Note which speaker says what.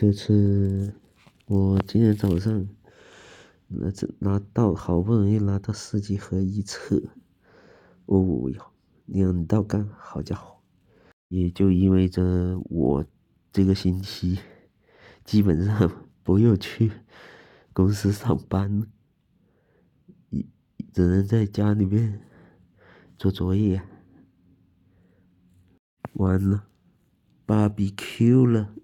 Speaker 1: 这次我今天早上拿这拿到，好不容易拿到四级合一册，哦哟，两道杠，好家伙！也就意味着我这个星期基本上不用去公司上班一，只能在家里面做作业。完了，芭比 Q 了。